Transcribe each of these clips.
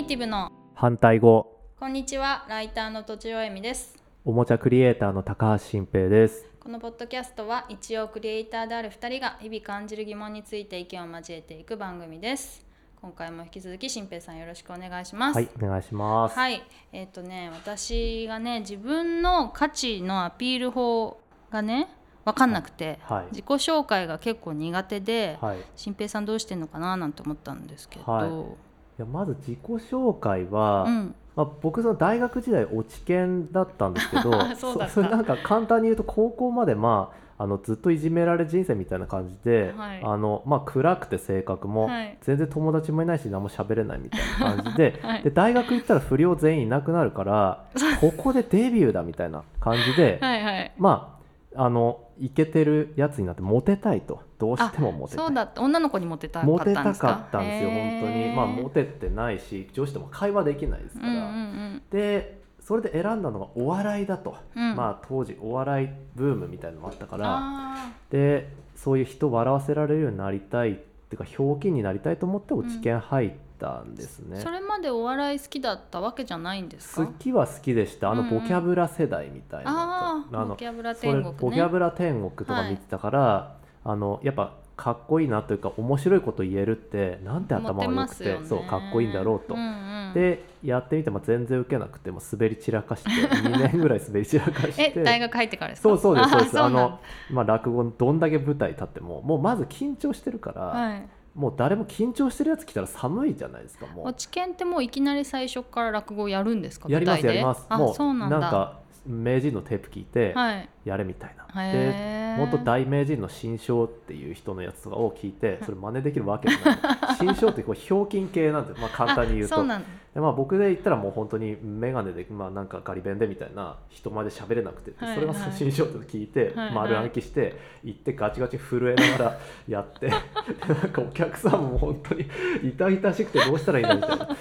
ネイティブの。反対語。こんにちは。ライターのとちおえみです。おもちゃクリエイターの高橋新平です。このポッドキャストは一応クリエイターである2人が日々感じる疑問について意見を交えていく番組です。今回も引き続き新平さんよろしくお願いします。はいお願いします。はい。えっ、とね私がね自分の価値のアピール法がね分かんなくて、はい自己紹介が結構苦手で、はいい。新平さんどうしてんのかななんて思ったんですけど、はいやまず自己紹介は、うん。まあ、僕その大学時代落ち研だったんですけど そ それなんか簡単に言うと高校までまああのずっといじめられ人生みたいな感じで、はい。あのまあ、暗くて性格も、はい。全然友達もいないし何も喋れないみたいな感じで, はい。で大学行ったら不良全員いなくなるからここでデビューだみたいな感じで、はいはい。まああのイケてるやつになってモテたいと。どうしてもモテたい。そうだ女の子にモテたかったモテたんですか？かったんですよ本当に。まあモテてないし女子とも会話できないですから、うんうんでそれで選んだのがお笑いだと、うん。まあ当時お笑いブームみたいなのもあったから。あでそういう人を笑わせられるようになりたいっていうかひょうきんになりたいと思って落ち研入ったんですね、ーそれまでお笑い好きだったわけじゃないんですか？好きは好きでした。あのうんうん。ボキャブラ世代みたいな、あああのボキャブラ天国ね。ボキャブラ天国とか見てたから、あのやっぱかっこいいなというか面白いこと言えるってなんて頭が良くて、そうかっこいいんだろうと、んうん、でやってみても全然受けなくても滑り散らかして 2年ぐらい滑り散らかして。え大学入ってからですか？そうそうですそうです。あの、まあ、落語どんだけ舞台立ってももうまず緊張してるから、はいもう誰も緊張してるやつ来たら寒いじゃないですかもう。落ち研ってもういきなり最初から落語やるんですか？やりますやります。あもうそうなんだ。か名人のテープ聞いてはい。やれみたいな、でへー。もっと大名人の新章っていう人のやつとかを聞いて それ真似できるわけじゃない。新章ってこうひょうきん系なんで、まあ、簡単に言うと。あそうなんだでまあ、僕で言ったらもう本当に眼鏡で、まあ、なんかガリ弁でみたいな人前で喋れなくて、はいそれがはい新章って聞いて、はい丸暗記して行ってガチガチ震えながら やってでなんかお客さんも本当に痛々しくてどうしたらいいんだみたいな。で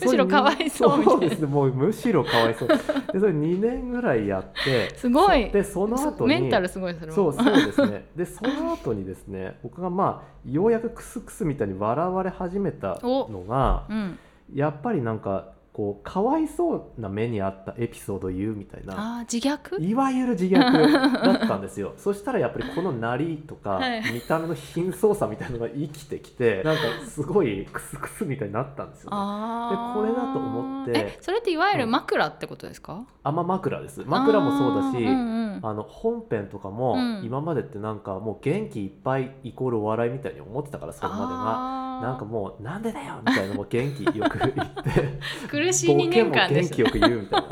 むしろかわいそうみたいな。そうですねもうむしろかわいそう。でそれ2年ぐらいやってすごい。でその後にメンタルすごいそれもそうそうですね。でその後にですね僕がまあようやくクスクスみたいに笑われ始めたのがうんやっぱりなんかこうかわいそうな目にあったエピソードを言うみたいな。ああ自虐？いわゆる自虐 だったんですよ。そしたらやっぱりこのなりとかはい。見た目の貧相さみたいなのが生きてきてなんかすごいクスクスみたいになったんですよ、ね、でこれだと思って。えそれっていわゆる枕ってことですか、あま枕です。枕もそうだしあーうんうん。あの本編とかもうん。今までってなんかもう元気いっぱいイコールお笑いみたいに思ってたからそれまでが。なんかもう「なんでだよ!」みたいなのも元気よく言って 苦しい2年間ですボケも元気よく言うみたい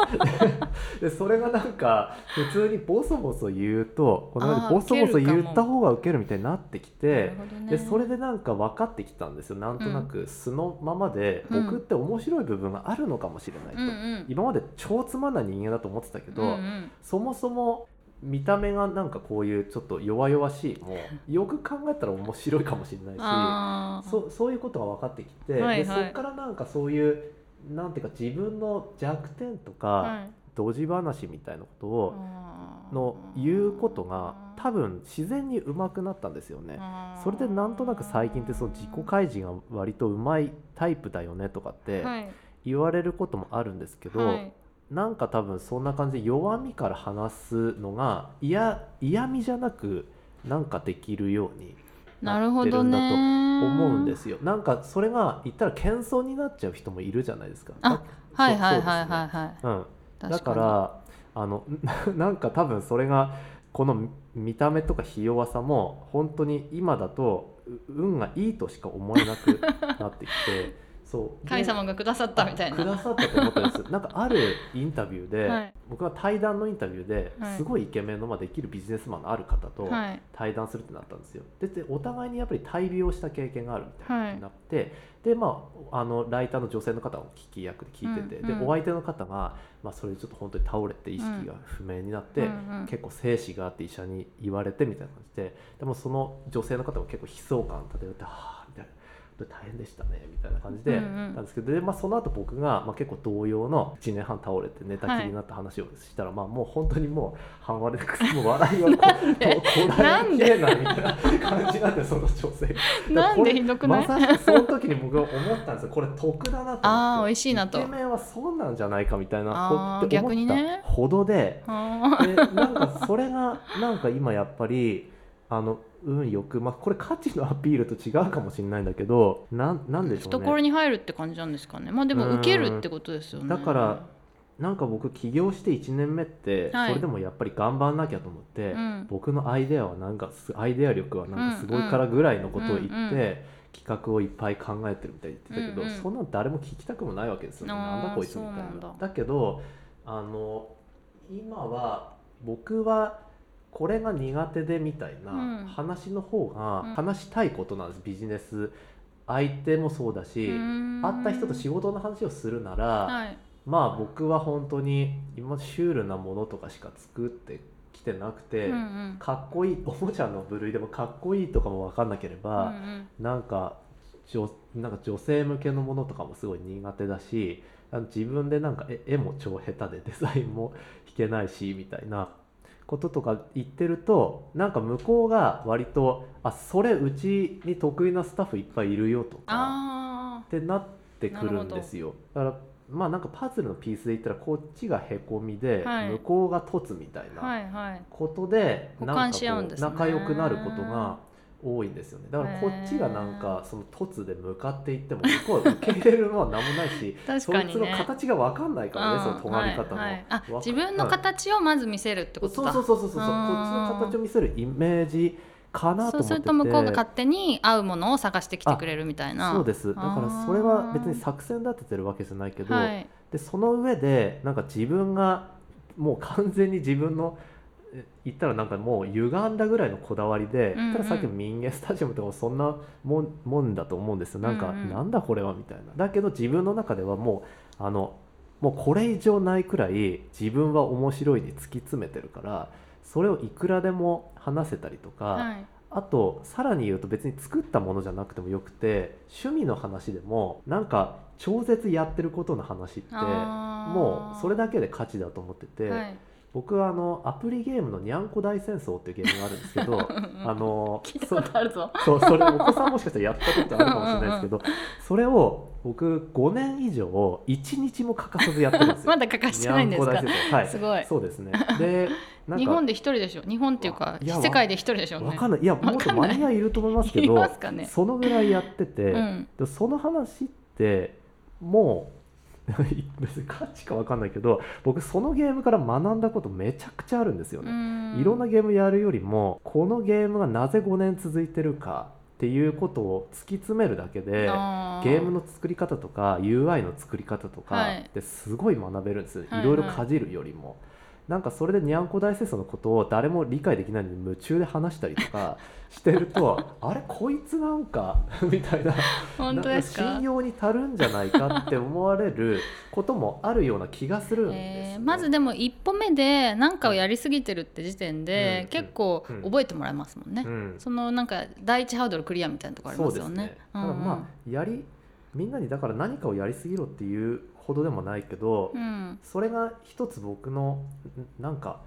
な。でそれがなんか普通にボソボソ言うとこのようにあーボソボソ言った方がウケるみたいになってきなてでそれでなんか分かってきたんですよ。なんとなく素のままでうん。僕って面白い部分があるのかもしれないと、うんうん。今まで超つまんない人間だと思ってたけど、うんうん。そもそも見た目がなんかこういうちょっと弱々しいもよく考えたら面白いかもしれないしそそういうことが分かってきて、はいはい。でそこからなんかそういうなんていうか自分の弱点とか、はい。ドジ話みたいなことをの言うことが多分自然に上手くなったんですよね。それでなんとなく最近ってその自己開示が割とうまいタイプだよねとかってはい。言われることもあるんですけど、はいなんか多分そんな感じで弱みから話すのが嫌嫌味じゃなくなんかできるようにななってるほどるんだとね思うんですよ。なんかそれが言ったら謙遜になっちゃう人もいるじゃないですか。あはいはいはいはいはいね。うん、確だからあの なんか多分それがこの見た目とかひ弱さも本当に今だとう運がいいとしか思えなくなってきてそう。で神様がくださったみたいな。くださったと思ったんです。なんかあるインタビューで、はい。僕は対談のインタビューで、はい。すごいイケメンのまあできるビジネスマンのある方とはい。対談するってなったんですよ。ででお互いにやっぱり大病した経験があるみたいになって、でまああのライターの女性の方も聞き役で聞いてて、うんうん。でお相手の方が、まあ、それでちょっと本当に倒れて意識が不明になって、うんうん。結構生死があって医者に言われてみたいな感じででもその女性の方も結構悲壮感漂ってはあ大変でしたねみたいな感じでうんうん。なんですけど、でまあ、その後僕が、まあ、結構同様の1年半倒れて寝たきりになった話をしたら、まあ、もう本当にもう半割れでくすもう笑いはこう で？ここらえきれないみたいな感じなんでその女性。なんでひどくない？まさしくその時に僕は思ったんですよ。これ得だなとあー美味しいなと。イケメンはそうなんじゃないかみたいなって思逆にね。ったほどであでなんかそれがなんか今やっぱりあの運よくまあこれ価値のアピールと違うかもしれないんだけどなんなんでしょうね。懐に入るって感じなんですかね。まあでも受けるってことですよね。だからなんか僕起業して1年目ってはい。それでもやっぱり頑張んなきゃと思って、うん。僕のアイデアはなんかすアイデア力はなんかすごいからぐらいのことを言って、うんうん企画をいっぱい考えてるみたいに言ってたけど、うんうんそんなの誰も聞きたくもないわけですよ。ねなんだこいつみたいな。だけどあの今は僕はこれが苦手でみたいうん。な話の方がうん。話したいことなんです、ビジネス。相手もそうだし、会った人と仕事の話をするなら、はい。まあ僕は本当に今シュールなものとかしか作ってきてなくて、うんうん。かっこいいおもちゃの部類でもかっこいいとかも分かんなけれうんば、うん。なんか女なんか女性向けのものとかもすごい苦手だし自分でなんか絵絵も超下手でデザインも弾けないしみたいなこととか言ってるとなんか向こうが割と「あそれうちに得意なスタッフいっぱいいるよ」とかあってなってくるんですよ。だからまあなんかパズルのピースで言ったらこっちがへこみで、はい。向こうが凸みたいあなはいはい。ことでなんか仲良くなることが多いんですよね。だからこっちがなんへかその凸で向かっていっても向こうは受け入れるのは何もないし 確そいつの形が分かんないからね、そのうん尖り方の、はいはい。自分の形をまず見せるってことそうだ。そうそうそうそうこっちの形を見せるイメージかなと思ってて。そうすると向こうが勝手に合うものを探してきてくれるみたいな。そうです。だからそれは別に作戦立ててるわけじゃないけど、はい。でその上でなんか自分がもう完全に自分のえ言ったらなんかもう歪んだぐらいのこだわりで、うんうん。たださっきの民芸スタジアムとかもそんなもんもんだと思うんですよ。なんか、うん。うんなんだこれはみたいな。だけど自分の中ではもうあのもうこれ以上ないくらい自分は面白いに突き詰めてるからそれをいくらでも話せたりとか、はい。あとさらに言うと別に作ったものじゃなくてもよくて趣味の話でもなんか超絶やってることの話ってもうそれだけで価値だと思ってて、はい僕はあのアプリゲームの「にゃんこ大戦争」っていうゲームがあるんですけど あのそそうそれお子さんもしかしたらやったことあるかもしれないですけどそれを僕5年以上1日も欠かさずやってるんですよ。まだ欠かしてないんですか？はい。すごい。そうですね。で日本で一人でしょ？日本っていうか世界で一人でしょ？うねわかんない。いやもっとマニアいると思いますけい。どね？そのぐらいやってて、うん。でその話ってもう 別に価値かわかんないけど僕そのゲームから学んだことめちゃくちゃあるんですよね。うん。いろんなゲームやるよりもこのゲームがなぜ5年続いてるかっていうことを突き詰めるだけであゲームの作り方とか UI の作り方とかはい。ってすごい学べるんですよ、はい。いろいろかじるよりも。なんかそれでにゃんこ大戦争のことを誰も理解できないのに夢中で話したりとか してるとあれこいつなんか？みたいな。本当です信用に足るんじゃないかって思われることもあるような気がするんですよね、えーまずでも一歩目で何かをやりすぎてるって時点で、うん結構うん。覚えてもらえますもんね、うん。そのなんか第一ハードルクリアみたいなところありますよね。だからまあやりみんなにだから何かをやりすぎろっていうほどでもないけど、うん。うんそれが一つ僕のんなんか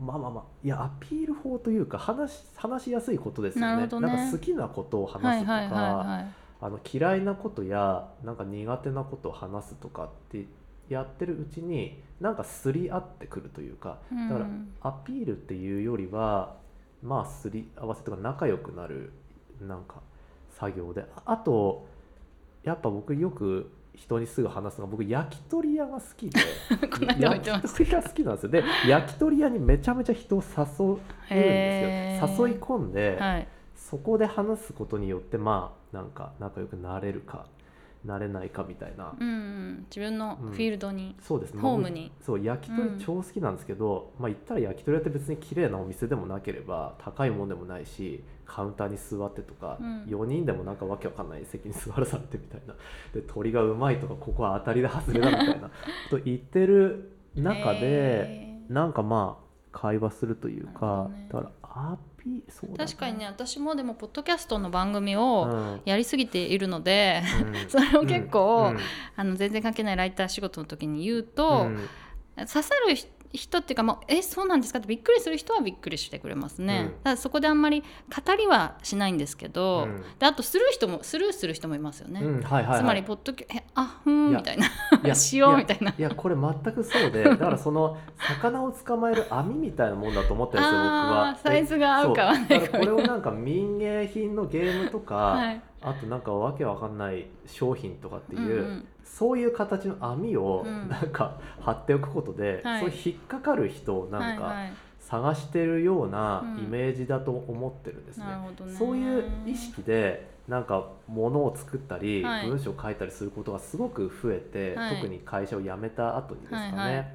まあまあまあいやアピール法というか話し話しやすいことですよね。ね。んか好きなことをは話すとか、いはいはいはい。あの嫌いなことやなんか苦手なことを話すとかってやってるうちになんかすり合ってくるというかうん。だからアピールっていうよりはまあすり合わせとか仲良くなるなんか作業で。ああとやっぱ僕よく人にすぐ話すのが僕焼き鳥屋が好きで。焼き鳥屋好きなんですよ。で焼き鳥屋にめちゃめちゃ人を誘うんですよ。誘い込んで、はい。そこで話すことによってまあなんか仲良くなれるかなれないかみたいな、うんうん、自分のフィールドに、そうですね。ホームに。そう焼き鳥超好きなんですけど、まあ言ったら焼き鳥屋って別に綺麗なお店でもなければ高いもんでもないしカウンターに座ってとか、うん。4人でもなんかわけわかんない席に座らされてみたいな。で鳥がうまいとかここは当たりで外れだみたいな。と言ってる中でへー。なんかまあ会話するというかどね。だからアピそう確かにね私もでもポッドキャストの番組をうん。やりすぎているので、うん。それを結構うん。あの全然関係ないライター仕事の時に言うと、うん。刺さる人人っていうかもうえそうなんですかってびっくりする人はびっくりしてくれますね、うん。ただそこであんまり語りはしないんですけど、うん。であとスルー人もスルーする人もいますよね、うんはいはいはい。つまりポッドキャえあふーんみたいな。いや しようみたいな。いやこれ全くそうで だからその魚を捕まえる網みたいなもんだと思ってるんですよ僕あはーサイズが合うか合わないかそうだからこれをなんか民芸品のゲームとか、はいあとなんかわけわかんない商品とかっていう、うんうん。そういう形の網をうん。なんか張っておくことで、はい。そう引っかかる人をなんか探してるようなうん。イメージだと思ってるんですね。なるほどね。そういう意識でなんか物を作ったり、はい。文章を書いたりすることがすごく増えて、はい。特に会社を辞めた後にですかね、はいはい。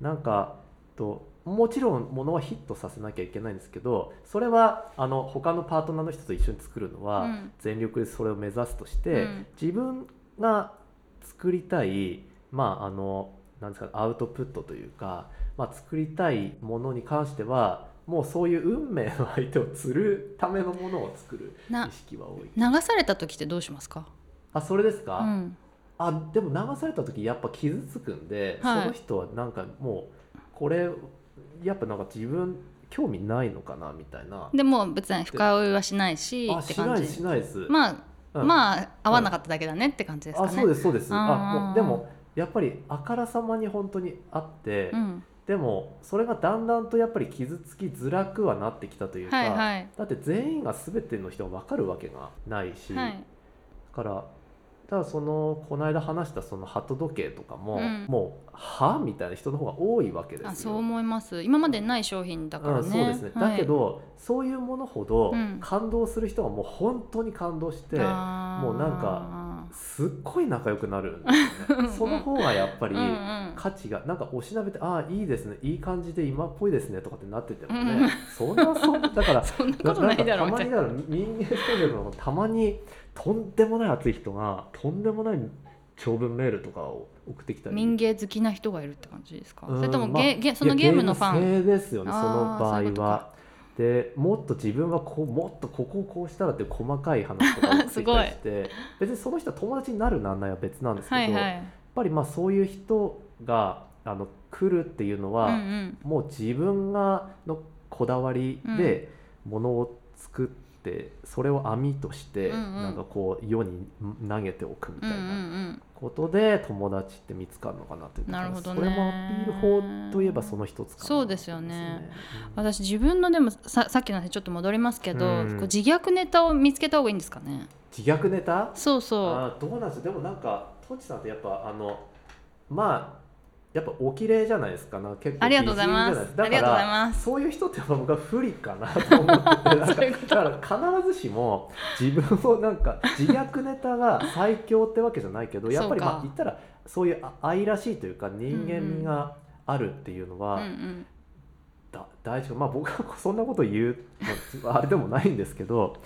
なんかともちろん物はヒットさせなきゃいけないんですけどそれはあの他のパートナーの人と一緒に作るのは、うん。全力でそれを目指すとして、うん。自分が作りたいまああのなんですかアウトプットというか、まあ、作りたいものに関してはもうそういう運命の相手を釣るためのものを作るな意識は多い。流された時ってどうしますか、あそれですか、うん、あでも流された時やっぱ傷つくんで、はい。その人はなんかもうこれやっぱなんか自分興味ないのかなみたいな。でも別に深追いはしないしあって感じしないしないです。まあ、うんまあ合わなかっただけだねって感じですかね。あそうですそうです。うんあでもやっぱりあからさまに本当にあって、うん、でもそれがだんだんとやっぱり傷つきづらくはなってきたというか、はいはいだって全員が全ての人が分かるわけがないし、はい。だからただそのこの間話したその鳩時計とかも、うんもうはみたいな人の方が多いわけですよ。あそう思います。今までない商品だからね。うん、そうですね、はいだけどそういうものほどうん感動する人がもう本当に感動して、もうなんかすっごい仲良くなるんですよね。その方がやっぱり価値がなんかおしなべて「ああいいですね。いい感じで今っぽいですね」とかってなっててもね、うん。そんなそんなだから そんなことないだろうみたまにだから人間ストーリーのたまにとんでもない熱い人がとんでもない長文メールとかを送ってきたり。民芸好きな人がいるって感じですか？うんそれともゲ,、まあゲそのゲームのファン？ですよねその場合は。でもっと自分はこうもっとここをこうしたらって細かい話とかを送ってきたりして別にその人は友達になるなんないは別なんですけど、はいはい。やっぱりまあそういう人があの来るっていうのは、うんうん。もう自分がのこだわりでものを作って、それを網としてなんかこう世に投げておくみたいなんことで友達って見つかるのかなというなるほどね。それもアピール法といえばその一つかなそうですよね。うん。私自分のでもささっきの話ちょっと戻りますけど、うん。こう自虐ネタを見つけた方がいいんですかね。自虐ネタ？そうそう。あーどうなんです？でもなんかトチさんってやっぱあのまあやっぱお綺麗じゃないですかな。結構ありがとうございます。美人じゃなですかありがとうございます。そういう人って僕は不利かなと思って。てだから必ずしも自分をなんか自虐ネタが最強ってわけじゃないけどやっぱりまあ言ったらそういうあ愛らしいというか人間味があるっていうのは、うんうんだ大事かまあ僕はそんなこと言う、まあ、あれでもないんですけど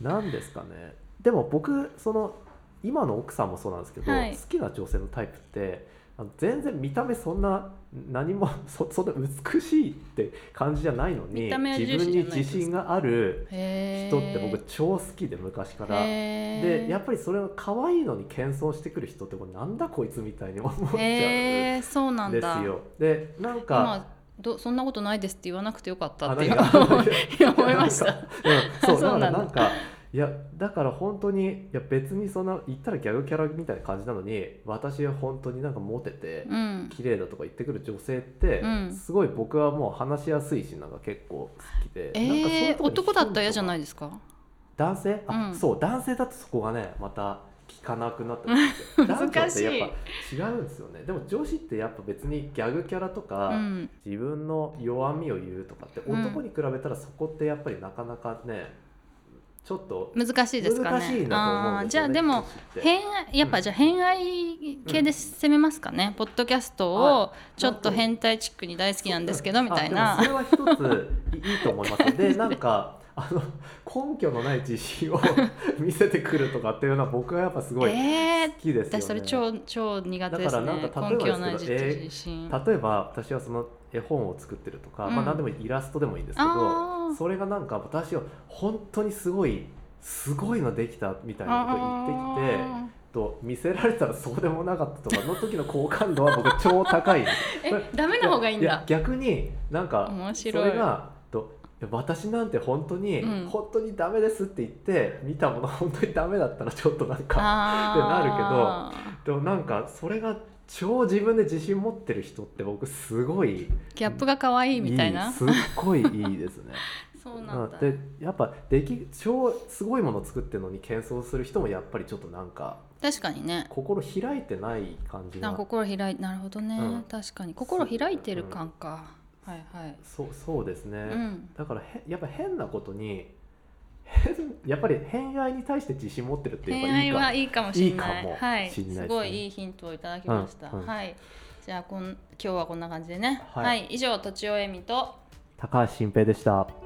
何ですかね。でも僕その今の奥さんもそうなんですけど、はい。好きな女性のタイプってあの全然見た目そんな何も そそんな美しいって感じじゃないのに自分に自信があるへ人って僕ー超好きで昔から。でやっぱりそれを可愛いのに謙遜してくる人ってこれなんだこいつみたいに思っちゃうんへーそうなんでだすよ。でなんか今どそんなことないですって言わなくてよかったって思いました。うん、そう なんかいやだから本当にいや別にそんな言ったらギャグキャラみたいな感じなのに私は本当になんかモテてうん。綺麗だとか言ってくる女性って、うん。すごい僕はもう話しやすいしなんか結構好きで、えなんか男だったら嫌じゃないいですか？男性？あ、うん。そう男性だとそこがねまた聞かなくなってくるんですよ難しい。ってやっぱ違うんですよね。でも女子ってやっぱ別にギャグキャラとか、うん。自分の弱みを言うとかってうん男に比べたらそこってやっぱりなかなかねちょっと難しいですかね。あーですよねじゃあでも偏愛やっぱじゃあ偏愛系で攻めますかね、ポッドキャストをちょっと変態チックに大好きなんですけどみたいな。それは一ついいいと思います。でなんかあの根拠のない自信を 見せてくるとかっていうのは僕はやっぱすごい好えきですよね。ー、私それ超超苦手ですだからねなんか例えばですけど自信例えば私はその絵本を作ってるとか、うん。まあ何でもイラストでもいいんですけどそれがなんか私は本当にすごいすごいのできたみたいなことを言ってきてあと見せられたらそうでもなかったとかの時の好感度は僕は超高い えダメな方がいいんやだ逆になんか面そ白い。れが私なんて本当に、うん。本当にダメですって言って見たもの本当にダメだったらちょっとなんかあでもなんかそれが超自分で自信持ってる人って僕すごいーギャップが可愛いみたいな。すっごいいいですね。そうなんだ、うんでやっぱでき超すごいもの作ってるのに謙遜する人もやっぱりちょっとなんか確かにね。心開いてない感じが。心開いなるほどね、うん。確かに。心開いてる感か、はいはい。そうそうですね、うん。だからへやっぱ変なことに変 やっぱり偏愛に対して自信持ってるっていう恋かいいか愛はいいかもしれない。いいはい。すね。すごいいいヒントをいただきました、うんうん。はい。じゃあこん今日はこんな感じでね。はい。はい、以上とちおえみと高橋新平でした。